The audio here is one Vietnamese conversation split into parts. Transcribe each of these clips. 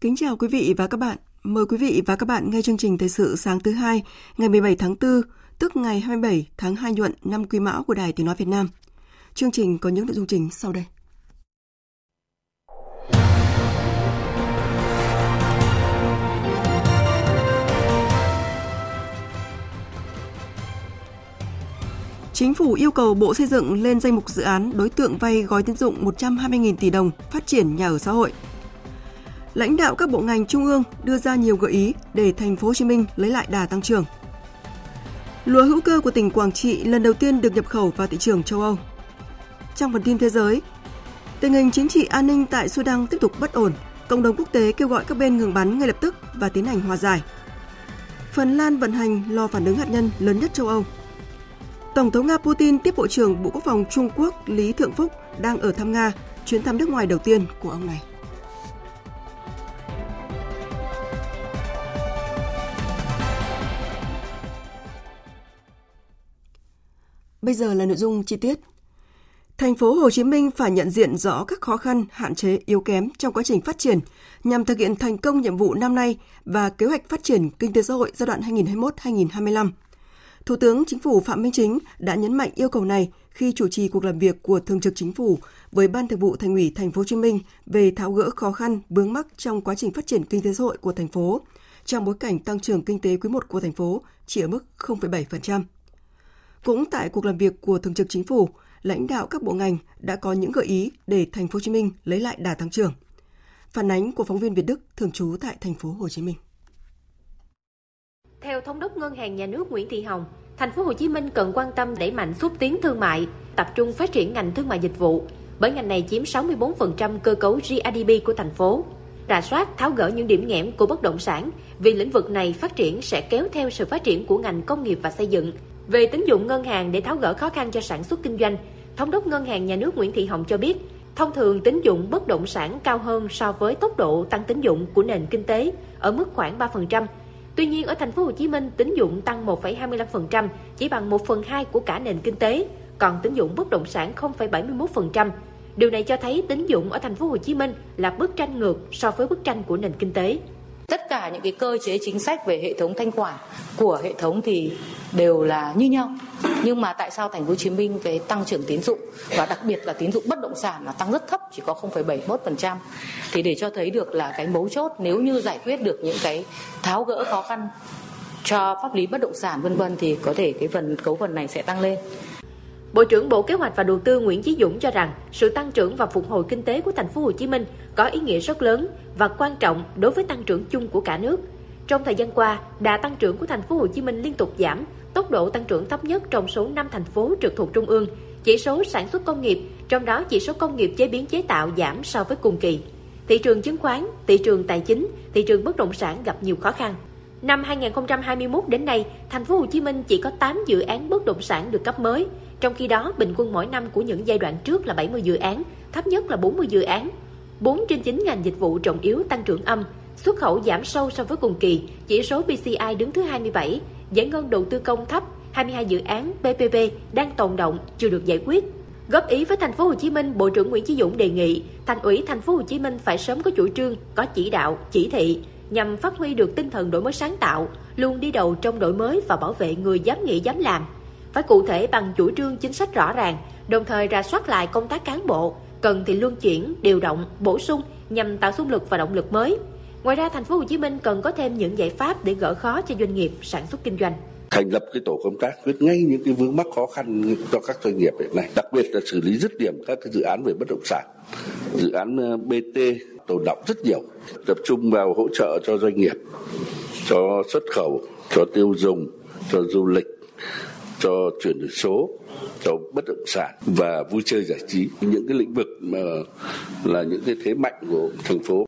Kính chào quý vị và các bạn. Mời quý vị và các bạn nghe chương trình thời sự sáng thứ hai, ngày 17 tháng 4, tức ngày 27 tháng 2 nhuận năm Quý Mão của Đài Tiếng nói Việt Nam. Chương trình có những nội dung chính sau đây. Chính phủ yêu cầu Bộ Xây dựng lên danh mục dự án đối tượng vay gói tín dụng 120.000 tỷ đồng phát triển nhà ở xã hội – lãnh đạo các bộ ngành trung ương đưa ra nhiều gợi ý để thành phố Hồ Chí Minh lấy lại đà tăng trưởng. Lúa hữu cơ của tỉnh Quảng Trị lần đầu tiên được nhập khẩu vào thị trường châu Âu. Trong phần tin thế giới, tình hình chính trị an ninh tại Sudan tiếp tục bất ổn, cộng đồng quốc tế kêu gọi các bên ngừng bắn ngay lập tức và tiến hành hòa giải. Phần Lan vận hành lò phản ứng hạt nhân lớn nhất châu Âu. Tổng thống Nga Putin tiếp Bộ trưởng Bộ Quốc phòng Trung Quốc Lý Thượng Phúc đang ở thăm Nga, chuyến thăm nước ngoài đầu tiên của ông này. Bây giờ là nội dung chi tiết. Thành phố Hồ Chí Minh phải nhận diện rõ các khó khăn, hạn chế, yếu kém trong quá trình phát triển nhằm thực hiện thành công nhiệm vụ năm nay và kế hoạch phát triển kinh tế xã hội giai đoạn 2021-2025. Thủ tướng Chính phủ Phạm Minh Chính đã nhấn mạnh yêu cầu này khi chủ trì cuộc làm việc của Thường trực Chính phủ với Ban Thường vụ Thành ủy Thành phố Hồ Chí Minh về tháo gỡ khó khăn, vướng mắc trong quá trình phát triển kinh tế xã hội của thành phố trong bối cảnh tăng trưởng kinh tế quý 1 của thành phố chỉ ở mức 0,7%. Cũng tại cuộc làm việc của Thường trực Chính phủ, lãnh đạo các bộ ngành đã có những gợi ý để thành phố Hồ Chí Minh lấy lại đà tăng trưởng. Phản ánh của phóng viên Việt Đức thường trú tại thành phố Hồ Chí Minh. Theo thống đốc Ngân hàng Nhà nước Nguyễn Thị Hồng, thành phố Hồ Chí Minh cần quan tâm đẩy mạnh xúc tiến thương mại, tập trung phát triển ngành thương mại dịch vụ, bởi ngành này chiếm 64% cơ cấu GDP của thành phố. Rà soát tháo gỡ những điểm nghẽn của bất động sản, vì lĩnh vực này phát triển sẽ kéo theo sự phát triển của ngành công nghiệp và xây dựng, về tín dụng ngân hàng để tháo gỡ khó khăn cho sản xuất kinh doanh, Thống đốc Ngân hàng Nhà nước Nguyễn Thị Hồng cho biết, thông thường tín dụng bất động sản cao hơn so với tốc độ tăng tín dụng của nền kinh tế ở mức khoảng 3%. Tuy nhiên ở thành phố Hồ Chí Minh, tín dụng tăng 1,25%, chỉ bằng 1 phần 2 của cả nền kinh tế, còn tín dụng bất động sản 0,71%. Điều này cho thấy tín dụng ở thành phố Hồ Chí Minh là bức tranh ngược so với bức tranh của nền kinh tế tất cả những cái cơ chế chính sách về hệ thống thanh khoản của hệ thống thì đều là như nhau nhưng mà tại sao thành phố Hồ Chí Minh cái tăng trưởng tín dụng và đặc biệt là tín dụng bất động sản là tăng rất thấp chỉ có 0,71% thì để cho thấy được là cái mấu chốt nếu như giải quyết được những cái tháo gỡ khó khăn cho pháp lý bất động sản vân vân thì có thể cái phần cấu phần này sẽ tăng lên. Bộ trưởng Bộ Kế hoạch và Đầu tư Nguyễn Chí Dũng cho rằng sự tăng trưởng và phục hồi kinh tế của thành phố Hồ Chí Minh có ý nghĩa rất lớn và quan trọng đối với tăng trưởng chung của cả nước. Trong thời gian qua, đà tăng trưởng của thành phố Hồ Chí Minh liên tục giảm, tốc độ tăng trưởng thấp nhất trong số 5 thành phố trực thuộc trung ương. Chỉ số sản xuất công nghiệp, trong đó chỉ số công nghiệp chế biến chế tạo giảm so với cùng kỳ. Thị trường chứng khoán, thị trường tài chính, thị trường bất động sản gặp nhiều khó khăn. Năm 2021 đến nay, thành phố Hồ Chí Minh chỉ có 8 dự án bất động sản được cấp mới, trong khi đó bình quân mỗi năm của những giai đoạn trước là 70 dự án, thấp nhất là 40 dự án. 4 trên 9 ngành dịch vụ trọng yếu tăng trưởng âm, xuất khẩu giảm sâu so với cùng kỳ, chỉ số PCI đứng thứ 27, giải ngân đầu tư công thấp, 22 dự án PPP đang tồn động chưa được giải quyết. Góp ý với thành phố Hồ Chí Minh, Bộ trưởng Nguyễn Chí Dũng đề nghị thành ủy thành phố Hồ Chí Minh phải sớm có chủ trương, có chỉ đạo, chỉ thị nhằm phát huy được tinh thần đổi mới sáng tạo, luôn đi đầu trong đổi mới và bảo vệ người dám nghĩ dám làm. Phải cụ thể bằng chủ trương chính sách rõ ràng, đồng thời ra soát lại công tác cán bộ, cần thì luân chuyển, điều động, bổ sung nhằm tạo xung lực và động lực mới. Ngoài ra thành phố Hồ Chí Minh cần có thêm những giải pháp để gỡ khó cho doanh nghiệp sản xuất kinh doanh. thành lập cái tổ công tác quyết ngay những cái vướng mắc khó khăn cho các doanh nghiệp hiện nay đặc biệt là xử lý dứt điểm các cái dự án về bất động sản dự án ờ, BT tồn động rất nhiều tập trung vào hỗ trợ cho doanh nghiệp cho xuất khẩu cho tiêu dùng cho du lịch cho chuyển đổi số cho bất động sản và vui chơi giải trí những cái lĩnh vực mà là những cái thế mạnh của thành phố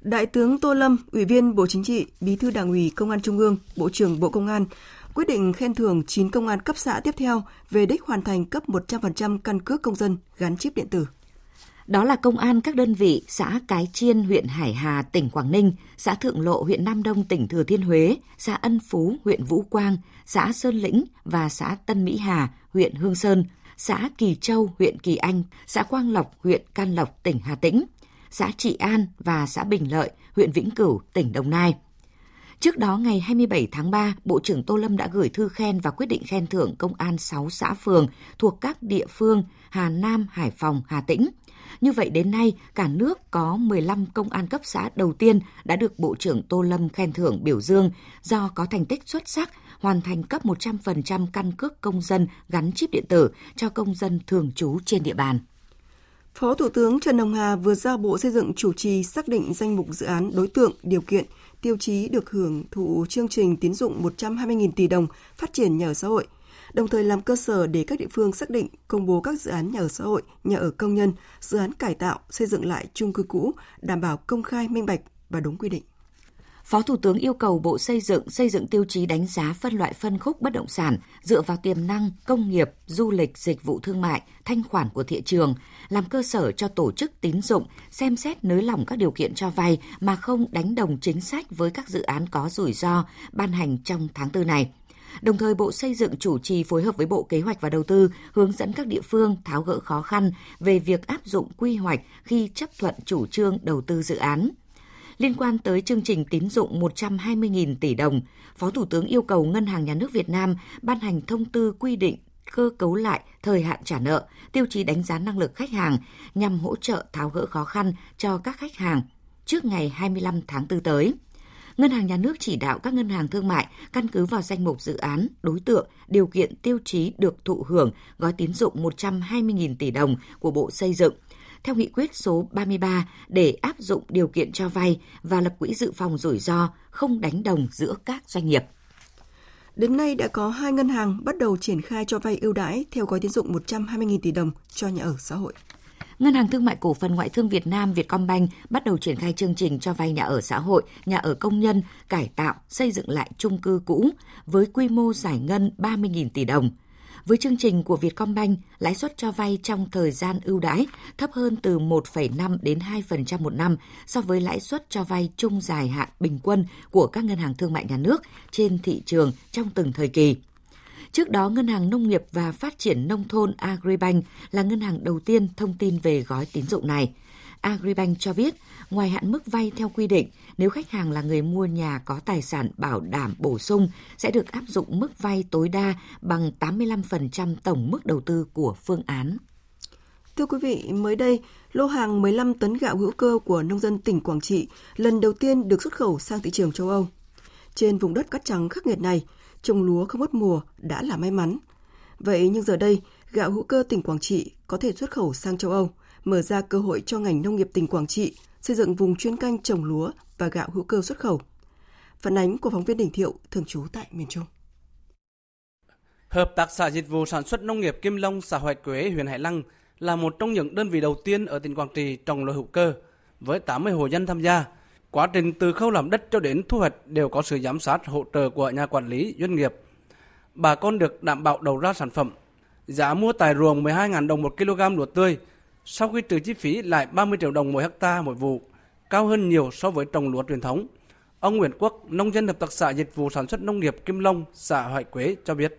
Đại tướng Tô Lâm, Ủy viên Bộ Chính trị, Bí thư Đảng ủy Công an Trung ương, Bộ trưởng Bộ Công an quyết định khen thưởng 9 công an cấp xã tiếp theo về đích hoàn thành cấp 100% căn cước công dân gắn chip điện tử. Đó là công an các đơn vị xã Cái Chiên, huyện Hải Hà, tỉnh Quảng Ninh, xã Thượng Lộ, huyện Nam Đông, tỉnh Thừa Thiên Huế, xã Ân Phú, huyện Vũ Quang, xã Sơn Lĩnh và xã Tân Mỹ Hà, huyện Hương Sơn, xã Kỳ Châu, huyện Kỳ Anh, xã Quang Lộc, huyện Can Lộc, tỉnh Hà Tĩnh, xã Trị An và xã Bình Lợi, huyện Vĩnh Cửu, tỉnh Đồng Nai. Trước đó, ngày 27 tháng 3, Bộ trưởng Tô Lâm đã gửi thư khen và quyết định khen thưởng công an 6 xã phường thuộc các địa phương Hà Nam, Hải Phòng, Hà Tĩnh. Như vậy đến nay, cả nước có 15 công an cấp xã đầu tiên đã được Bộ trưởng Tô Lâm khen thưởng biểu dương do có thành tích xuất sắc hoàn thành cấp 100% căn cước công dân gắn chip điện tử cho công dân thường trú trên địa bàn. Phó Thủ tướng Trần Hồng Hà vừa giao Bộ Xây dựng chủ trì xác định danh mục dự án đối tượng, điều kiện, tiêu chí được hưởng thụ chương trình tín dụng 120.000 tỷ đồng phát triển nhà ở xã hội, đồng thời làm cơ sở để các địa phương xác định công bố các dự án nhà ở xã hội, nhà ở công nhân, dự án cải tạo, xây dựng lại chung cư cũ, đảm bảo công khai, minh bạch và đúng quy định. Phó Thủ tướng yêu cầu Bộ Xây dựng xây dựng tiêu chí đánh giá phân loại phân khúc bất động sản dựa vào tiềm năng, công nghiệp, du lịch, dịch vụ thương mại, thanh khoản của thị trường, làm cơ sở cho tổ chức tín dụng xem xét nới lỏng các điều kiện cho vay mà không đánh đồng chính sách với các dự án có rủi ro ban hành trong tháng tư này. Đồng thời Bộ Xây dựng chủ trì phối hợp với Bộ Kế hoạch và Đầu tư hướng dẫn các địa phương tháo gỡ khó khăn về việc áp dụng quy hoạch khi chấp thuận chủ trương đầu tư dự án. Liên quan tới chương trình tín dụng 120.000 tỷ đồng, Phó Thủ tướng yêu cầu Ngân hàng Nhà nước Việt Nam ban hành thông tư quy định cơ cấu lại thời hạn trả nợ, tiêu chí đánh giá năng lực khách hàng nhằm hỗ trợ tháo gỡ khó khăn cho các khách hàng trước ngày 25 tháng 4 tới. Ngân hàng Nhà nước chỉ đạo các ngân hàng thương mại căn cứ vào danh mục dự án, đối tượng, điều kiện tiêu chí được thụ hưởng gói tín dụng 120.000 tỷ đồng của Bộ Xây dựng theo nghị quyết số 33 để áp dụng điều kiện cho vay và lập quỹ dự phòng rủi ro không đánh đồng giữa các doanh nghiệp. Đến nay đã có hai ngân hàng bắt đầu triển khai cho vay ưu đãi theo gói tín dụng 120.000 tỷ đồng cho nhà ở xã hội. Ngân hàng Thương mại Cổ phần Ngoại thương Việt Nam Vietcombank bắt đầu triển khai chương trình cho vay nhà ở xã hội, nhà ở công nhân, cải tạo, xây dựng lại chung cư cũ với quy mô giải ngân 30.000 tỷ đồng – với chương trình của Vietcombank, lãi suất cho vay trong thời gian ưu đãi thấp hơn từ 1,5 đến 2% một năm so với lãi suất cho vay chung dài hạn bình quân của các ngân hàng thương mại nhà nước trên thị trường trong từng thời kỳ. Trước đó, Ngân hàng Nông nghiệp và Phát triển Nông thôn Agribank là ngân hàng đầu tiên thông tin về gói tín dụng này. Agribank cho biết, ngoài hạn mức vay theo quy định, nếu khách hàng là người mua nhà có tài sản bảo đảm bổ sung sẽ được áp dụng mức vay tối đa bằng 85% tổng mức đầu tư của phương án. Thưa quý vị, mới đây, lô hàng 15 tấn gạo hữu cơ của nông dân tỉnh Quảng Trị lần đầu tiên được xuất khẩu sang thị trường châu Âu. Trên vùng đất cát trắng khắc nghiệt này, trồng lúa không mất mùa đã là may mắn. Vậy nhưng giờ đây, gạo hữu cơ tỉnh Quảng Trị có thể xuất khẩu sang châu Âu, mở ra cơ hội cho ngành nông nghiệp tỉnh Quảng Trị xây dựng vùng chuyên canh trồng lúa và gạo hữu cơ xuất khẩu. Phản ánh của phóng viên Đình Thiệu, thường trú tại miền Trung. Hợp tác xã dịch vụ sản xuất nông nghiệp Kim Long, xã Hoài Quế, huyện Hải Lăng là một trong những đơn vị đầu tiên ở tỉnh Quảng Trị trồng lúa hữu cơ với 80 hộ dân tham gia. Quá trình từ khâu làm đất cho đến thu hoạch đều có sự giám sát hỗ trợ của nhà quản lý doanh nghiệp. Bà con được đảm bảo đầu ra sản phẩm. Giá mua tại ruộng 12.000 đồng một kg lúa tươi, sau khi trừ chi phí lại 30 triệu đồng mỗi hecta mỗi vụ, cao hơn nhiều so với trồng lúa truyền thống. Ông Nguyễn Quốc, nông dân hợp tác xã dịch vụ sản xuất nông nghiệp Kim Long, xã Hoài Quế cho biết.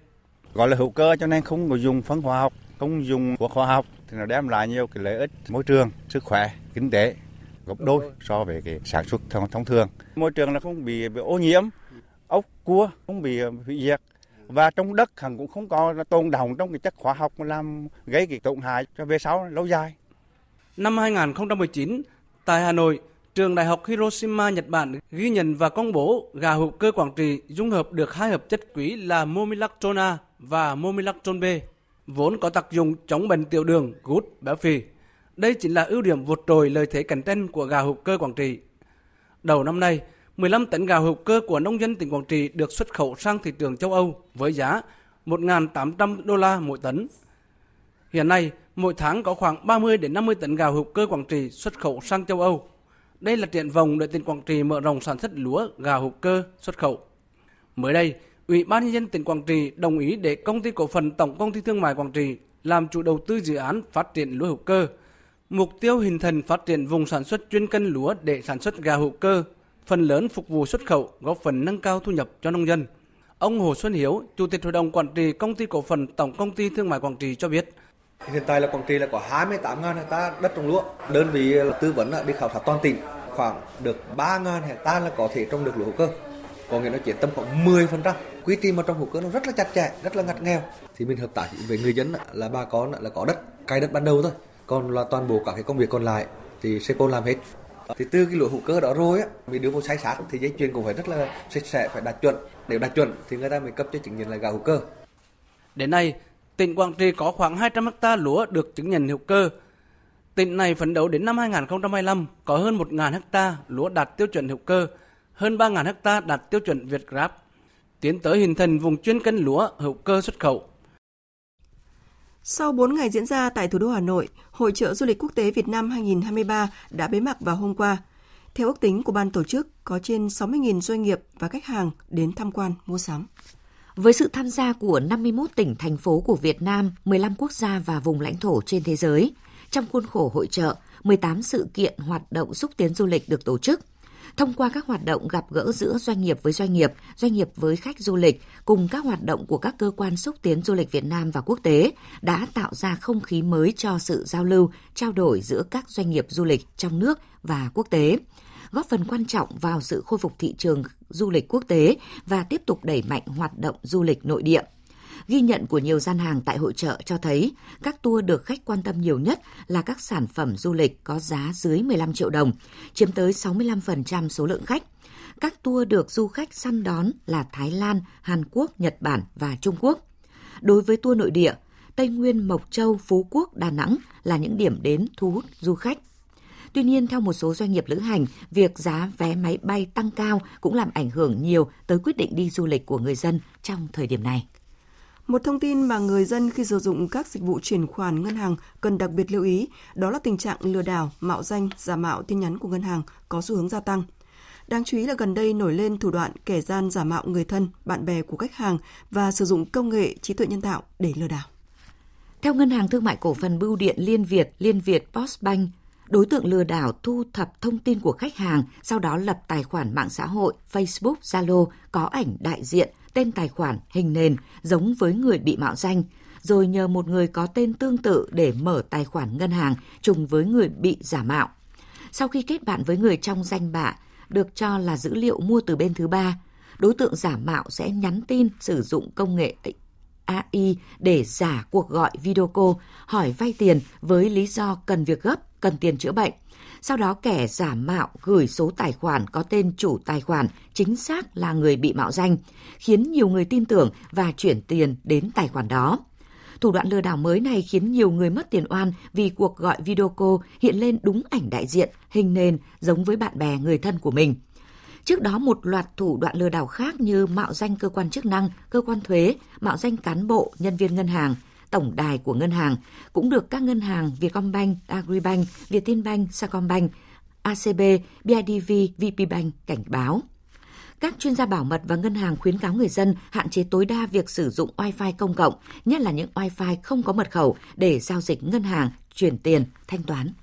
Gọi là hữu cơ cho nên không có dùng phân hóa học, không dùng thuốc hóa học thì nó đem lại nhiều cái lợi ích môi trường, sức khỏe, kinh tế gấp đôi so với cái sản xuất thông thường. Môi trường là không bị, bị ô nhiễm, ốc cua không bị hủy diệt và trong đất hẳn cũng không có tồn động trong cái chất hóa học làm gây cái tổn hại cho về sau lâu dài. Năm 2019, tại Hà Nội, trường Đại học Hiroshima, Nhật Bản ghi nhận và công bố gà hữu cơ Quảng Trị dung hợp được hai hợp chất quý là Momilactone A và Momilactone B, vốn có tác dụng chống bệnh tiểu đường, gút, béo phì. Đây chính là ưu điểm vượt trội lợi thế cạnh tranh của gà hữu cơ Quảng Trị. Đầu năm nay, 15 tấn gà hữu cơ của nông dân tỉnh Quảng Trị được xuất khẩu sang thị trường châu Âu với giá 1.800 đô la mỗi tấn. Hiện nay, mỗi tháng có khoảng 30 đến 50 tấn gà hữu cơ Quảng Trị xuất khẩu sang châu Âu. Đây là triển vọng để tỉnh Quảng Trị mở rộng sản xuất lúa gà hữu cơ xuất khẩu. Mới đây, Ủy ban nhân dân tỉnh Quảng Trị đồng ý để công ty cổ phần Tổng công ty Thương mại Quảng Trị làm chủ đầu tư dự án phát triển lúa hữu cơ. Mục tiêu hình thành phát triển vùng sản xuất chuyên canh lúa để sản xuất gà hữu cơ, phần lớn phục vụ xuất khẩu, góp phần nâng cao thu nhập cho nông dân. Ông Hồ Xuân Hiếu, Chủ tịch Hội đồng Quản trị Công ty Cổ phần Tổng Công ty Thương mại Quảng Trị cho biết, Hiện tại là Quảng Trị là có 28.000 hecta đất trồng lúa. Đơn vị tư vấn đi khảo sát toàn tỉnh khoảng được 3.000 hecta là có thể trồng được lúa hữu cơ. Có nghĩa nó chỉ tầm khoảng 10%. Quy trình mà trồng hữu cơ nó rất là chặt chẽ, rất là ngặt nghèo. Thì mình hợp tác với người dân là bà con là có đất, cày đất ban đầu thôi. Còn là toàn bộ các cái công việc còn lại thì Seco làm hết. Thì từ cái lúa hữu cơ đó rồi á, mình đưa vào sai sát thì dây chuyền cũng phải rất là sạch sẽ, phải đạt chuẩn. Nếu đạt chuẩn thì người ta mới cấp cho chứng nhận là gạo hữu cơ. Đến nay, tỉnh Quảng Trị có khoảng 200 ha lúa được chứng nhận hữu cơ. Tỉnh này phấn đấu đến năm 2025 có hơn 1.000 ha lúa đạt tiêu chuẩn hữu cơ, hơn 3.000 ha đạt tiêu chuẩn Việt Grab, tiến tới hình thành vùng chuyên canh lúa hữu cơ xuất khẩu. Sau 4 ngày diễn ra tại thủ đô Hà Nội, Hội trợ Du lịch Quốc tế Việt Nam 2023 đã bế mạc vào hôm qua. Theo ước tính của ban tổ chức, có trên 60.000 doanh nghiệp và khách hàng đến tham quan mua sắm. Với sự tham gia của 51 tỉnh, thành phố của Việt Nam, 15 quốc gia và vùng lãnh thổ trên thế giới, trong khuôn khổ hội trợ, 18 sự kiện hoạt động xúc tiến du lịch được tổ chức. Thông qua các hoạt động gặp gỡ giữa doanh nghiệp với doanh nghiệp, doanh nghiệp với khách du lịch, cùng các hoạt động của các cơ quan xúc tiến du lịch Việt Nam và quốc tế đã tạo ra không khí mới cho sự giao lưu, trao đổi giữa các doanh nghiệp du lịch trong nước và quốc tế góp phần quan trọng vào sự khôi phục thị trường du lịch quốc tế và tiếp tục đẩy mạnh hoạt động du lịch nội địa. Ghi nhận của nhiều gian hàng tại hội trợ cho thấy các tour được khách quan tâm nhiều nhất là các sản phẩm du lịch có giá dưới 15 triệu đồng, chiếm tới 65% số lượng khách. Các tour được du khách săn đón là Thái Lan, Hàn Quốc, Nhật Bản và Trung Quốc. Đối với tour nội địa, Tây Nguyên, Mộc Châu, Phú Quốc, Đà Nẵng là những điểm đến thu hút du khách. Tuy nhiên, theo một số doanh nghiệp lữ hành, việc giá vé máy bay tăng cao cũng làm ảnh hưởng nhiều tới quyết định đi du lịch của người dân trong thời điểm này. Một thông tin mà người dân khi sử dụng các dịch vụ chuyển khoản ngân hàng cần đặc biệt lưu ý, đó là tình trạng lừa đảo, mạo danh, giả mạo tin nhắn của ngân hàng có xu hướng gia tăng. Đáng chú ý là gần đây nổi lên thủ đoạn kẻ gian giả mạo người thân, bạn bè của khách hàng và sử dụng công nghệ trí tuệ nhân tạo để lừa đảo. Theo Ngân hàng Thương mại Cổ phần Bưu điện Liên Việt, Liên Việt Postbank, đối tượng lừa đảo thu thập thông tin của khách hàng, sau đó lập tài khoản mạng xã hội Facebook, Zalo có ảnh đại diện, tên tài khoản, hình nền giống với người bị mạo danh, rồi nhờ một người có tên tương tự để mở tài khoản ngân hàng trùng với người bị giả mạo. Sau khi kết bạn với người trong danh bạ, được cho là dữ liệu mua từ bên thứ ba, đối tượng giả mạo sẽ nhắn tin sử dụng công nghệ AI để giả cuộc gọi video call hỏi vay tiền với lý do cần việc gấp cần tiền chữa bệnh. Sau đó kẻ giả mạo gửi số tài khoản có tên chủ tài khoản chính xác là người bị mạo danh, khiến nhiều người tin tưởng và chuyển tiền đến tài khoản đó. Thủ đoạn lừa đảo mới này khiến nhiều người mất tiền oan vì cuộc gọi video call hiện lên đúng ảnh đại diện, hình nền giống với bạn bè người thân của mình. Trước đó một loạt thủ đoạn lừa đảo khác như mạo danh cơ quan chức năng, cơ quan thuế, mạo danh cán bộ, nhân viên ngân hàng, tổng đài của ngân hàng cũng được các ngân hàng Vietcombank, Agribank, Vietinbank, Sacombank, ACB, BIDV, VPBank cảnh báo. Các chuyên gia bảo mật và ngân hàng khuyến cáo người dân hạn chế tối đa việc sử dụng Wi-Fi công cộng, nhất là những Wi-Fi không có mật khẩu để giao dịch ngân hàng, chuyển tiền, thanh toán.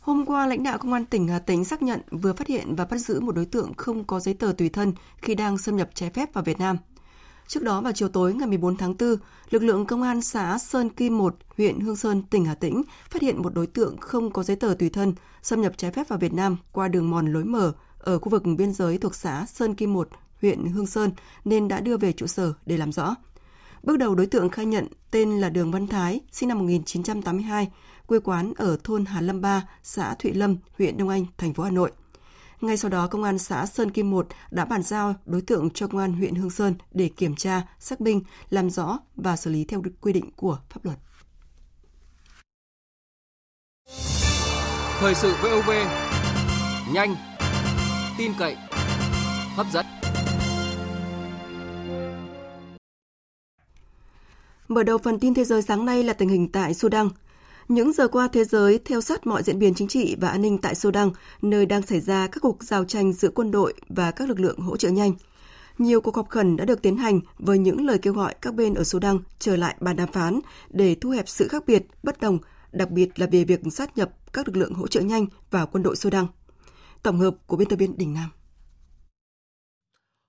Hôm qua, lãnh đạo Công an tỉnh Hà Tĩnh xác nhận vừa phát hiện và bắt giữ một đối tượng không có giấy tờ tùy thân khi đang xâm nhập trái phép vào Việt Nam. Trước đó vào chiều tối ngày 14 tháng 4, lực lượng công an xã Sơn Kim 1, huyện Hương Sơn, tỉnh Hà Tĩnh phát hiện một đối tượng không có giấy tờ tùy thân xâm nhập trái phép vào Việt Nam qua đường mòn lối mở ở khu vực biên giới thuộc xã Sơn Kim 1, huyện Hương Sơn nên đã đưa về trụ sở để làm rõ. Bước đầu đối tượng khai nhận tên là Đường Văn Thái, sinh năm 1982, quê quán ở thôn Hà Lâm 3, xã Thụy Lâm, huyện Đông Anh, thành phố Hà Nội. Ngay sau đó, Công an xã Sơn Kim 1 đã bàn giao đối tượng cho Công an huyện Hương Sơn để kiểm tra, xác minh, làm rõ và xử lý theo quy định của pháp luật. Thời sự VOV, nhanh, tin cậy, hấp dẫn. Mở đầu phần tin thế giới sáng nay là tình hình tại Sudan. Những giờ qua, thế giới theo sát mọi diễn biến chính trị và an ninh tại Sudan, nơi đang xảy ra các cuộc giao tranh giữa quân đội và các lực lượng hỗ trợ nhanh. Nhiều cuộc họp khẩn đã được tiến hành với những lời kêu gọi các bên ở Sudan trở lại bàn đàm phán để thu hẹp sự khác biệt, bất đồng, đặc biệt là về việc sát nhập các lực lượng hỗ trợ nhanh vào quân đội Sudan. Tổng hợp của biên tập viên Đình Nam.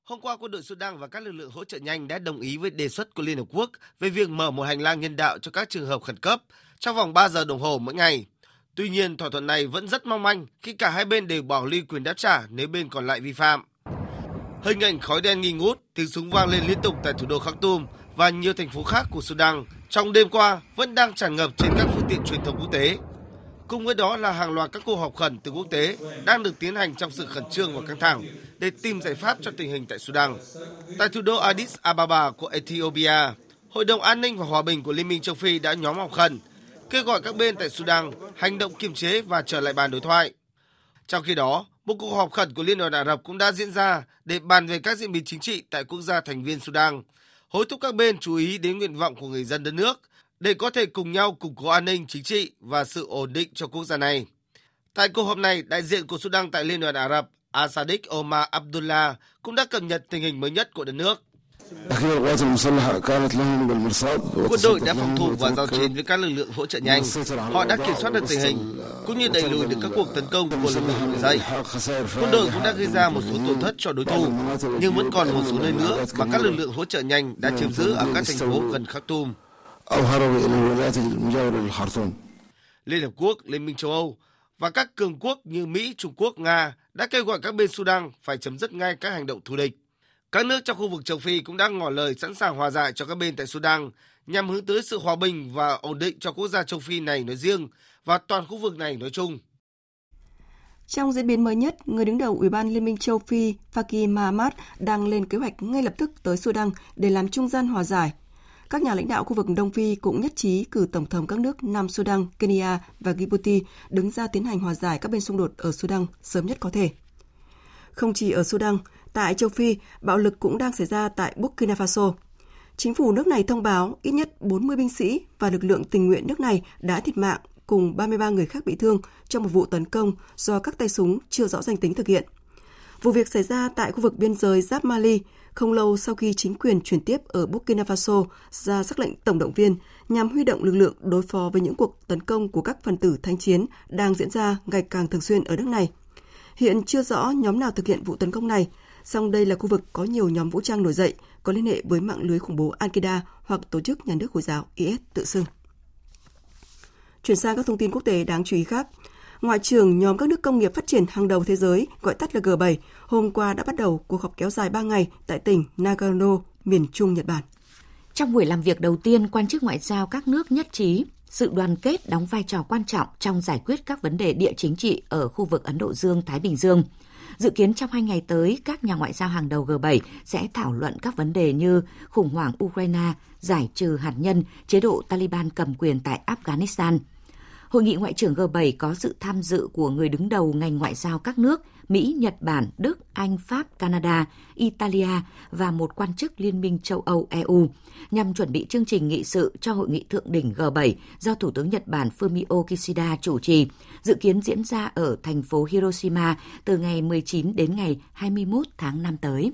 Hôm qua, quân đội Sudan và các lực lượng hỗ trợ nhanh đã đồng ý với đề xuất của Liên Hợp Quốc về việc mở một hành lang nhân đạo cho các trường hợp khẩn cấp trong vòng 3 giờ đồng hồ mỗi ngày. Tuy nhiên, thỏa thuận này vẫn rất mong manh khi cả hai bên đều bỏ ly quyền đáp trả nếu bên còn lại vi phạm. Hình ảnh khói đen nghi ngút, tiếng súng vang lên liên tục tại thủ đô Khartoum và nhiều thành phố khác của Sudan trong đêm qua vẫn đang tràn ngập trên các phương tiện truyền thông quốc tế. Cùng với đó là hàng loạt các cuộc họp khẩn từ quốc tế đang được tiến hành trong sự khẩn trương và căng thẳng để tìm giải pháp cho tình hình tại Sudan. Tại thủ đô Addis Ababa của Ethiopia, Hội đồng An ninh và Hòa bình của Liên minh châu Phi đã nhóm họp khẩn, kêu gọi các bên tại Sudan hành động kiềm chế và trở lại bàn đối thoại. Trong khi đó, một cuộc họp khẩn của Liên đoàn Ả Rập cũng đã diễn ra để bàn về các diễn biến chính trị tại quốc gia thành viên Sudan, hối thúc các bên chú ý đến nguyện vọng của người dân đất nước để có thể cùng nhau củng cố an ninh chính trị và sự ổn định cho quốc gia này. Tại cuộc họp này, đại diện của Sudan tại Liên đoàn Ả Rập Asadik Omar Abdullah cũng đã cập nhật tình hình mới nhất của đất nước. Quân đội đã phòng thủ và giao chiến với các lực lượng hỗ trợ nhanh. Họ đã kiểm soát được tình hình, cũng như đẩy lùi được các cuộc tấn công của lực lượng nổi dậy. Quân đội cũng đã gây ra một số tổn thất cho đối thủ, nhưng vẫn còn một số nơi nữa mà các lực lượng hỗ trợ nhanh đã chiếm giữ ở các thành phố gần Khartoum. Liên Hợp Quốc, Liên minh châu Âu và các cường quốc như Mỹ, Trung Quốc, Nga đã kêu gọi các bên Sudan phải chấm dứt ngay các hành động thù địch. Các nước trong khu vực châu Phi cũng đã ngỏ lời sẵn sàng hòa giải cho các bên tại Sudan nhằm hướng tới sự hòa bình và ổn định cho quốc gia châu Phi này nói riêng và toàn khu vực này nói chung. Trong diễn biến mới nhất, người đứng đầu Ủy ban Liên minh châu Phi Faki Mahamat đang lên kế hoạch ngay lập tức tới Sudan để làm trung gian hòa giải các nhà lãnh đạo khu vực Đông Phi cũng nhất trí cử Tổng thống các nước Nam Sudan, Kenya và Djibouti đứng ra tiến hành hòa giải các bên xung đột ở Sudan sớm nhất có thể. Không chỉ ở Sudan, tại châu Phi, bạo lực cũng đang xảy ra tại Burkina Faso. Chính phủ nước này thông báo ít nhất 40 binh sĩ và lực lượng tình nguyện nước này đã thiệt mạng cùng 33 người khác bị thương trong một vụ tấn công do các tay súng chưa rõ danh tính thực hiện. Vụ việc xảy ra tại khu vực biên giới giáp Mali, không lâu sau khi chính quyền chuyển tiếp ở Burkina Faso ra sắc lệnh tổng động viên nhằm huy động lực lượng đối phó với những cuộc tấn công của các phần tử thanh chiến đang diễn ra ngày càng thường xuyên ở nước này. Hiện chưa rõ nhóm nào thực hiện vụ tấn công này, song đây là khu vực có nhiều nhóm vũ trang nổi dậy có liên hệ với mạng lưới khủng bố Al-Qaeda hoặc tổ chức nhà nước Hồi giáo IS tự xưng. Chuyển sang các thông tin quốc tế đáng chú ý khác. Ngoại trưởng nhóm các nước công nghiệp phát triển hàng đầu thế giới, gọi tắt là G7, hôm qua đã bắt đầu cuộc họp kéo dài 3 ngày tại tỉnh Nagano, miền Trung Nhật Bản. Trong buổi làm việc đầu tiên, quan chức ngoại giao các nước nhất trí sự đoàn kết đóng vai trò quan trọng trong giải quyết các vấn đề địa chính trị ở khu vực Ấn Độ Dương-Thái Bình Dương. Dự kiến trong hai ngày tới, các nhà ngoại giao hàng đầu G7 sẽ thảo luận các vấn đề như khủng hoảng Ukraine, giải trừ hạt nhân, chế độ Taliban cầm quyền tại Afghanistan – Hội nghị ngoại trưởng G7 có sự tham dự của người đứng đầu ngành ngoại giao các nước Mỹ, Nhật Bản, Đức, Anh, Pháp, Canada, Italia và một quan chức Liên minh châu Âu EU nhằm chuẩn bị chương trình nghị sự cho hội nghị thượng đỉnh G7 do Thủ tướng Nhật Bản Fumio Kishida chủ trì, dự kiến diễn ra ở thành phố Hiroshima từ ngày 19 đến ngày 21 tháng 5 tới.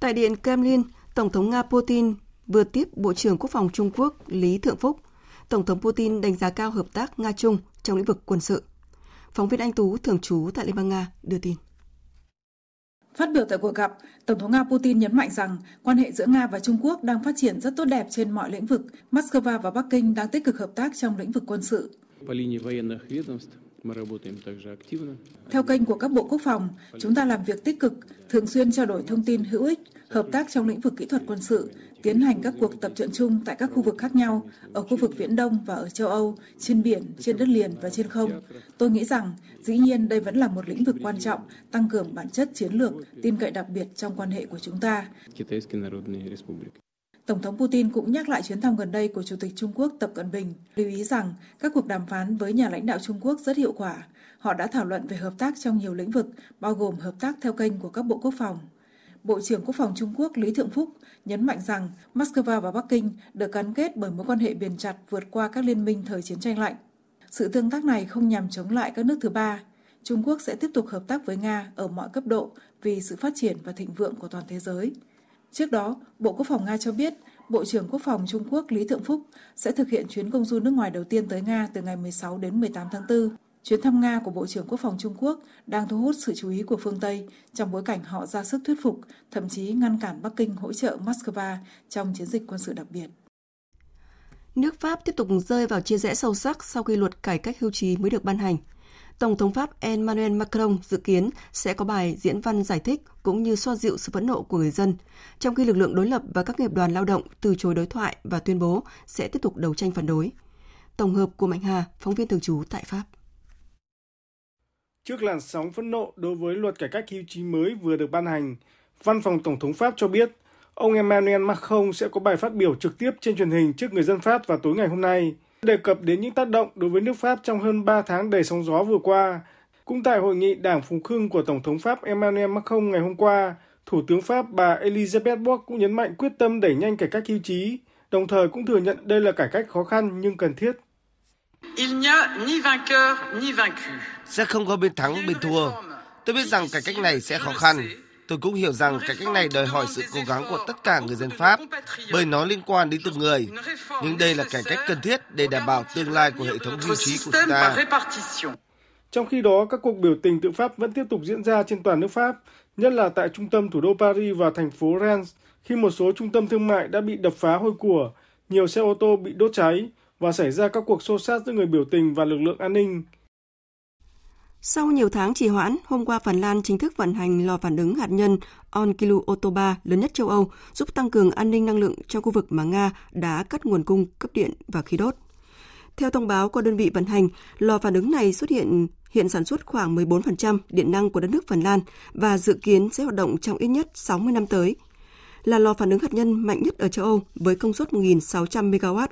Tại Điện Kremlin, Tổng thống Nga Putin vừa tiếp Bộ trưởng Quốc phòng Trung Quốc Lý Thượng Phúc Tổng thống Putin đánh giá cao hợp tác Nga-Trung trong lĩnh vực quân sự. Phóng viên Anh Tú, thường trú tại Liên bang Nga, đưa tin. Phát biểu tại cuộc gặp, Tổng thống Nga Putin nhấn mạnh rằng quan hệ giữa Nga và Trung Quốc đang phát triển rất tốt đẹp trên mọi lĩnh vực. Moscow và Bắc Kinh đang tích cực hợp tác trong lĩnh vực quân sự. Theo kênh của các bộ quốc phòng, chúng ta làm việc tích cực, thường xuyên trao đổi thông tin hữu ích, hợp tác trong lĩnh vực kỹ thuật quân sự, tiến hành các cuộc tập trận chung tại các khu vực khác nhau, ở khu vực Viễn Đông và ở châu Âu, trên biển, trên đất liền và trên không. Tôi nghĩ rằng, dĩ nhiên đây vẫn là một lĩnh vực quan trọng, tăng cường bản chất chiến lược, tin cậy đặc biệt trong quan hệ của chúng ta. Tổng thống Putin cũng nhắc lại chuyến thăm gần đây của Chủ tịch Trung Quốc Tập Cận Bình, lưu ý rằng các cuộc đàm phán với nhà lãnh đạo Trung Quốc rất hiệu quả. Họ đã thảo luận về hợp tác trong nhiều lĩnh vực, bao gồm hợp tác theo kênh của các bộ quốc phòng. Bộ trưởng Quốc phòng Trung Quốc Lý Thượng Phúc nhấn mạnh rằng Moscow và Bắc Kinh được gắn kết bởi mối quan hệ bền chặt vượt qua các liên minh thời chiến tranh lạnh. Sự tương tác này không nhằm chống lại các nước thứ ba. Trung Quốc sẽ tiếp tục hợp tác với Nga ở mọi cấp độ vì sự phát triển và thịnh vượng của toàn thế giới. Trước đó, Bộ Quốc phòng Nga cho biết Bộ trưởng Quốc phòng Trung Quốc Lý Thượng Phúc sẽ thực hiện chuyến công du nước ngoài đầu tiên tới Nga từ ngày 16 đến 18 tháng 4. Chuyến thăm Nga của Bộ trưởng Quốc phòng Trung Quốc đang thu hút sự chú ý của phương Tây trong bối cảnh họ ra sức thuyết phục, thậm chí ngăn cản Bắc Kinh hỗ trợ Moscow trong chiến dịch quân sự đặc biệt. Nước Pháp tiếp tục rơi vào chia rẽ sâu sắc sau khi luật cải cách hưu trí mới được ban hành. Tổng thống Pháp Emmanuel Macron dự kiến sẽ có bài diễn văn giải thích cũng như xoa dịu sự phẫn nộ của người dân, trong khi lực lượng đối lập và các nghiệp đoàn lao động từ chối đối thoại và tuyên bố sẽ tiếp tục đấu tranh phản đối. Tổng hợp của Mạnh Hà, phóng viên thường trú tại Pháp. Trước làn sóng phẫn nộ đối với luật cải cách hưu trí mới vừa được ban hành, Văn phòng Tổng thống Pháp cho biết ông Emmanuel Macron sẽ có bài phát biểu trực tiếp trên truyền hình trước người dân Pháp vào tối ngày hôm nay, đề cập đến những tác động đối với nước Pháp trong hơn 3 tháng đầy sóng gió vừa qua. Cũng tại hội nghị Đảng Phùng Khương của Tổng thống Pháp Emmanuel Macron ngày hôm qua, Thủ tướng Pháp bà Elizabeth Borg cũng nhấn mạnh quyết tâm đẩy nhanh cải cách hưu trí, đồng thời cũng thừa nhận đây là cải cách khó khăn nhưng cần thiết. Sẽ không có bên thắng bên thua. Tôi biết rằng cải cách này sẽ khó khăn. Tôi cũng hiểu rằng cải cách này đòi hỏi sự cố gắng của tất cả người dân Pháp, bởi nó liên quan đến từng người. Nhưng đây là cải cách cần thiết để đảm bảo tương lai của hệ thống hưu trí của chúng ta. Trong khi đó, các cuộc biểu tình tự Pháp vẫn tiếp tục diễn ra trên toàn nước Pháp, nhất là tại trung tâm thủ đô Paris và thành phố Rennes, khi một số trung tâm thương mại đã bị đập phá hôi của, nhiều xe ô tô bị đốt cháy, và xảy ra các cuộc xô xát giữa người biểu tình và lực lượng an ninh. Sau nhiều tháng trì hoãn, hôm qua Phần Lan chính thức vận hành lò phản ứng hạt nhân Onkilu Otoba lớn nhất châu Âu, giúp tăng cường an ninh năng lượng trong khu vực mà Nga đã cắt nguồn cung cấp điện và khí đốt. Theo thông báo của đơn vị vận hành, lò phản ứng này xuất hiện hiện sản xuất khoảng 14% điện năng của đất nước Phần Lan và dự kiến sẽ hoạt động trong ít nhất 60 năm tới. Là lò phản ứng hạt nhân mạnh nhất ở châu Âu với công suất 1.600 MW,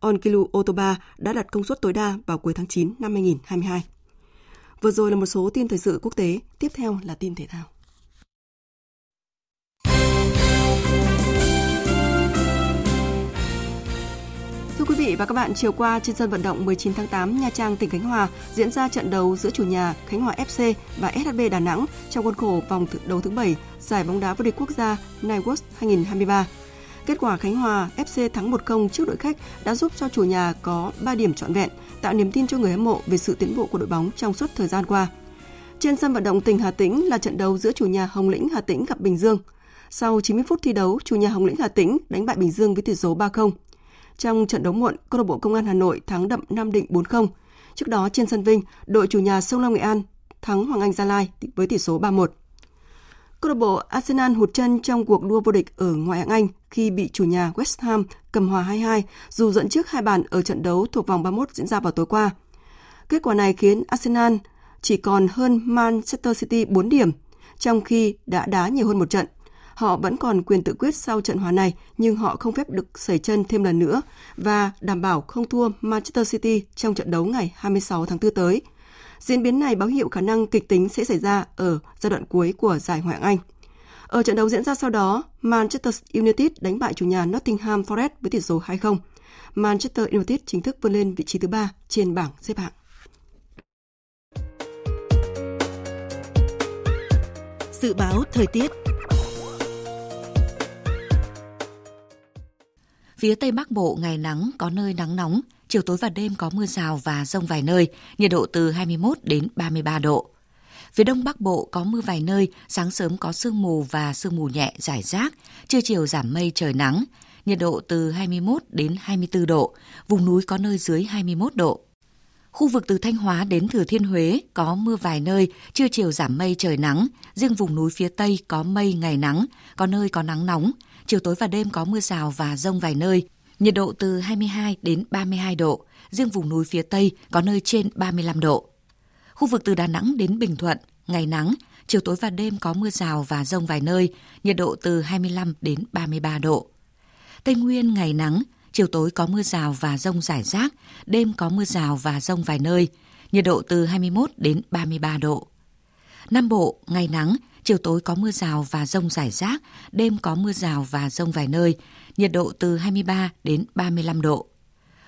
Onkilu Otoba đã đặt công suất tối đa vào cuối tháng 9 năm 2022. Vừa rồi là một số tin thời sự quốc tế, tiếp theo là tin thể thao. Thưa quý vị và các bạn, chiều qua trên sân vận động 19 tháng 8 Nha Trang tỉnh Khánh Hòa diễn ra trận đấu giữa chủ nhà Khánh Hòa FC và SHB Đà Nẵng trong khuôn khổ vòng đấu thứ 7 giải bóng đá vô địch quốc gia Nightwatch 2023. Kết quả Khánh Hòa FC thắng 1-0 trước đội khách đã giúp cho chủ nhà có 3 điểm trọn vẹn, tạo niềm tin cho người hâm mộ về sự tiến bộ của đội bóng trong suốt thời gian qua. Trên sân vận động tỉnh Hà Tĩnh là trận đấu giữa chủ nhà Hồng Lĩnh Hà Tĩnh gặp Bình Dương. Sau 90 phút thi đấu, chủ nhà Hồng Lĩnh Hà Tĩnh đánh bại Bình Dương với tỷ số 3-0. Trong trận đấu muộn, câu lạc bộ Công an Hà Nội thắng đậm Nam Định 4-0. Trước đó trên sân Vinh, đội chủ nhà Sông Lam Nghệ An thắng Hoàng Anh Gia Lai với tỷ số 3-1. Câu lạc bộ Arsenal hụt chân trong cuộc đua vô địch ở ngoại hạng Anh khi bị chủ nhà West Ham cầm hòa 2-2 dù dẫn trước hai bàn ở trận đấu thuộc vòng 31 diễn ra vào tối qua. Kết quả này khiến Arsenal chỉ còn hơn Manchester City 4 điểm, trong khi đã đá nhiều hơn một trận. Họ vẫn còn quyền tự quyết sau trận hòa này, nhưng họ không phép được sẩy chân thêm lần nữa và đảm bảo không thua Manchester City trong trận đấu ngày 26 tháng 4 tới – Diễn biến này báo hiệu khả năng kịch tính sẽ xảy ra ở giai đoạn cuối của giải Ngoại hạng Anh. Ở trận đấu diễn ra sau đó, Manchester United đánh bại chủ nhà Nottingham Forest với tỷ số 2-0. Manchester United chính thức vươn lên vị trí thứ ba trên bảng xếp hạng. Dự báo thời tiết Phía Tây Bắc Bộ ngày nắng, có nơi nắng nóng, chiều tối và đêm có mưa rào và rông vài nơi, nhiệt độ từ 21 đến 33 độ. Phía Đông Bắc Bộ có mưa vài nơi, sáng sớm có sương mù và sương mù nhẹ rải rác, trưa chiều giảm mây trời nắng, nhiệt độ từ 21 đến 24 độ, vùng núi có nơi dưới 21 độ. Khu vực từ Thanh Hóa đến Thừa Thiên Huế có mưa vài nơi, trưa chiều giảm mây trời nắng, riêng vùng núi phía Tây có mây ngày nắng, có nơi có nắng nóng, chiều tối và đêm có mưa rào và rông vài nơi, nhiệt độ từ 22 đến 32 độ, riêng vùng núi phía Tây có nơi trên 35 độ. Khu vực từ Đà Nẵng đến Bình Thuận, ngày nắng, chiều tối và đêm có mưa rào và rông vài nơi, nhiệt độ từ 25 đến 33 độ. Tây Nguyên ngày nắng, chiều tối có mưa rào và rông rải rác, đêm có mưa rào và rông vài nơi, nhiệt độ từ 21 đến 33 độ. Nam Bộ, ngày nắng, chiều tối có mưa rào và rông rải rác, đêm có mưa rào và rông vài nơi, nhiệt độ từ 23 đến 35 độ.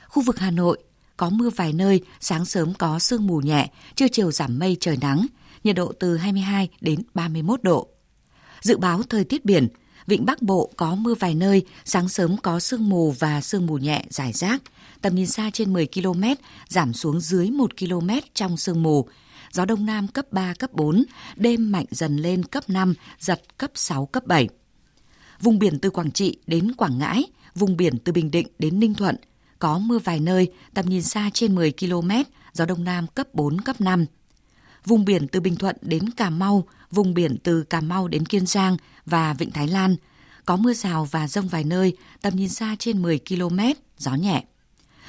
Khu vực Hà Nội, có mưa vài nơi, sáng sớm có sương mù nhẹ, trưa chiều giảm mây trời nắng, nhiệt độ từ 22 đến 31 độ. Dự báo thời tiết biển, Vịnh Bắc Bộ có mưa vài nơi, sáng sớm có sương mù và sương mù nhẹ rải rác, tầm nhìn xa trên 10 km, giảm xuống dưới 1 km trong sương mù. Gió Đông Nam cấp 3, cấp 4, đêm mạnh dần lên cấp 5, giật cấp 6, cấp 7. Vùng biển từ Quảng Trị đến Quảng Ngãi, vùng biển từ Bình Định đến Ninh Thuận, có mưa vài nơi, tầm nhìn xa trên 10 km, gió Đông Nam cấp 4, cấp 5. Vùng biển từ Bình Thuận đến Cà Mau, vùng biển từ Cà Mau đến Kiên Giang và Vịnh Thái Lan, có mưa rào và rông vài nơi, tầm nhìn xa trên 10 km, gió nhẹ.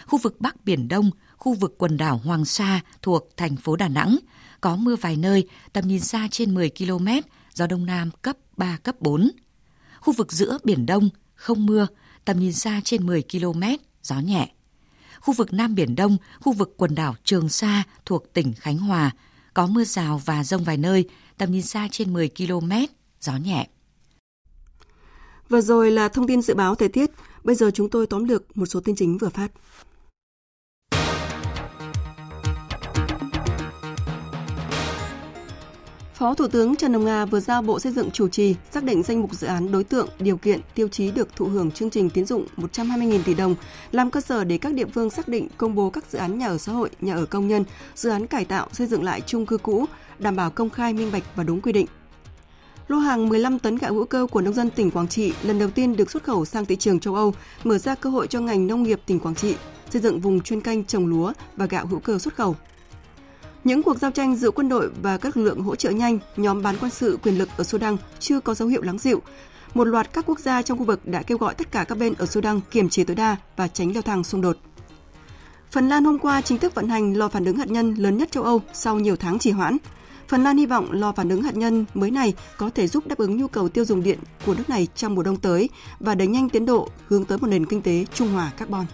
Khu vực Bắc Biển Đông, khu vực quần đảo Hoàng Sa thuộc thành phố Đà Nẵng, có mưa vài nơi, tầm nhìn xa trên 10 km, gió Đông Nam cấp 3, cấp 4. Khu vực giữa Biển Đông, không mưa, tầm nhìn xa trên 10 km, gió nhẹ. Khu vực Nam Biển Đông, khu vực quần đảo Trường Sa thuộc tỉnh Khánh Hòa, có mưa rào và rông vài nơi, tầm nhìn xa trên 10 km, gió nhẹ. Vừa rồi là thông tin dự báo thời tiết, bây giờ chúng tôi tóm lược một số tin chính vừa phát. Phó Thủ tướng Trần Hồng Hà vừa giao Bộ Xây dựng chủ trì xác định danh mục dự án đối tượng, điều kiện, tiêu chí được thụ hưởng chương trình tín dụng 120.000 tỷ đồng, làm cơ sở để các địa phương xác định công bố các dự án nhà ở xã hội, nhà ở công nhân, dự án cải tạo, xây dựng lại chung cư cũ, đảm bảo công khai, minh bạch và đúng quy định. Lô hàng 15 tấn gạo hữu cơ của nông dân tỉnh Quảng Trị lần đầu tiên được xuất khẩu sang thị trường châu Âu, mở ra cơ hội cho ngành nông nghiệp tỉnh Quảng Trị xây dựng vùng chuyên canh trồng lúa và gạo hữu cơ xuất khẩu. Những cuộc giao tranh giữa quân đội và các lực lượng hỗ trợ nhanh, nhóm bán quân sự quyền lực ở Sudan chưa có dấu hiệu lắng dịu. Một loạt các quốc gia trong khu vực đã kêu gọi tất cả các bên ở Sudan kiềm chế tối đa và tránh leo thang xung đột. Phần Lan hôm qua chính thức vận hành lò phản ứng hạt nhân lớn nhất châu Âu sau nhiều tháng trì hoãn. Phần Lan hy vọng lò phản ứng hạt nhân mới này có thể giúp đáp ứng nhu cầu tiêu dùng điện của nước này trong mùa đông tới và đẩy nhanh tiến độ hướng tới một nền kinh tế trung hòa carbon.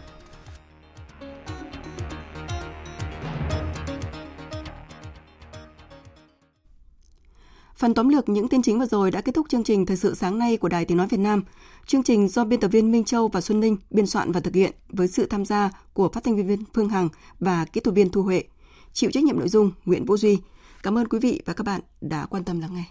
Phần tóm lược những tin chính vừa rồi đã kết thúc chương trình Thời sự sáng nay của Đài Tiếng Nói Việt Nam. Chương trình do biên tập viên Minh Châu và Xuân Ninh biên soạn và thực hiện với sự tham gia của phát thanh viên Phương Hằng và kỹ thuật viên Thu Huệ. Chịu trách nhiệm nội dung Nguyễn Vũ Duy. Cảm ơn quý vị và các bạn đã quan tâm lắng nghe.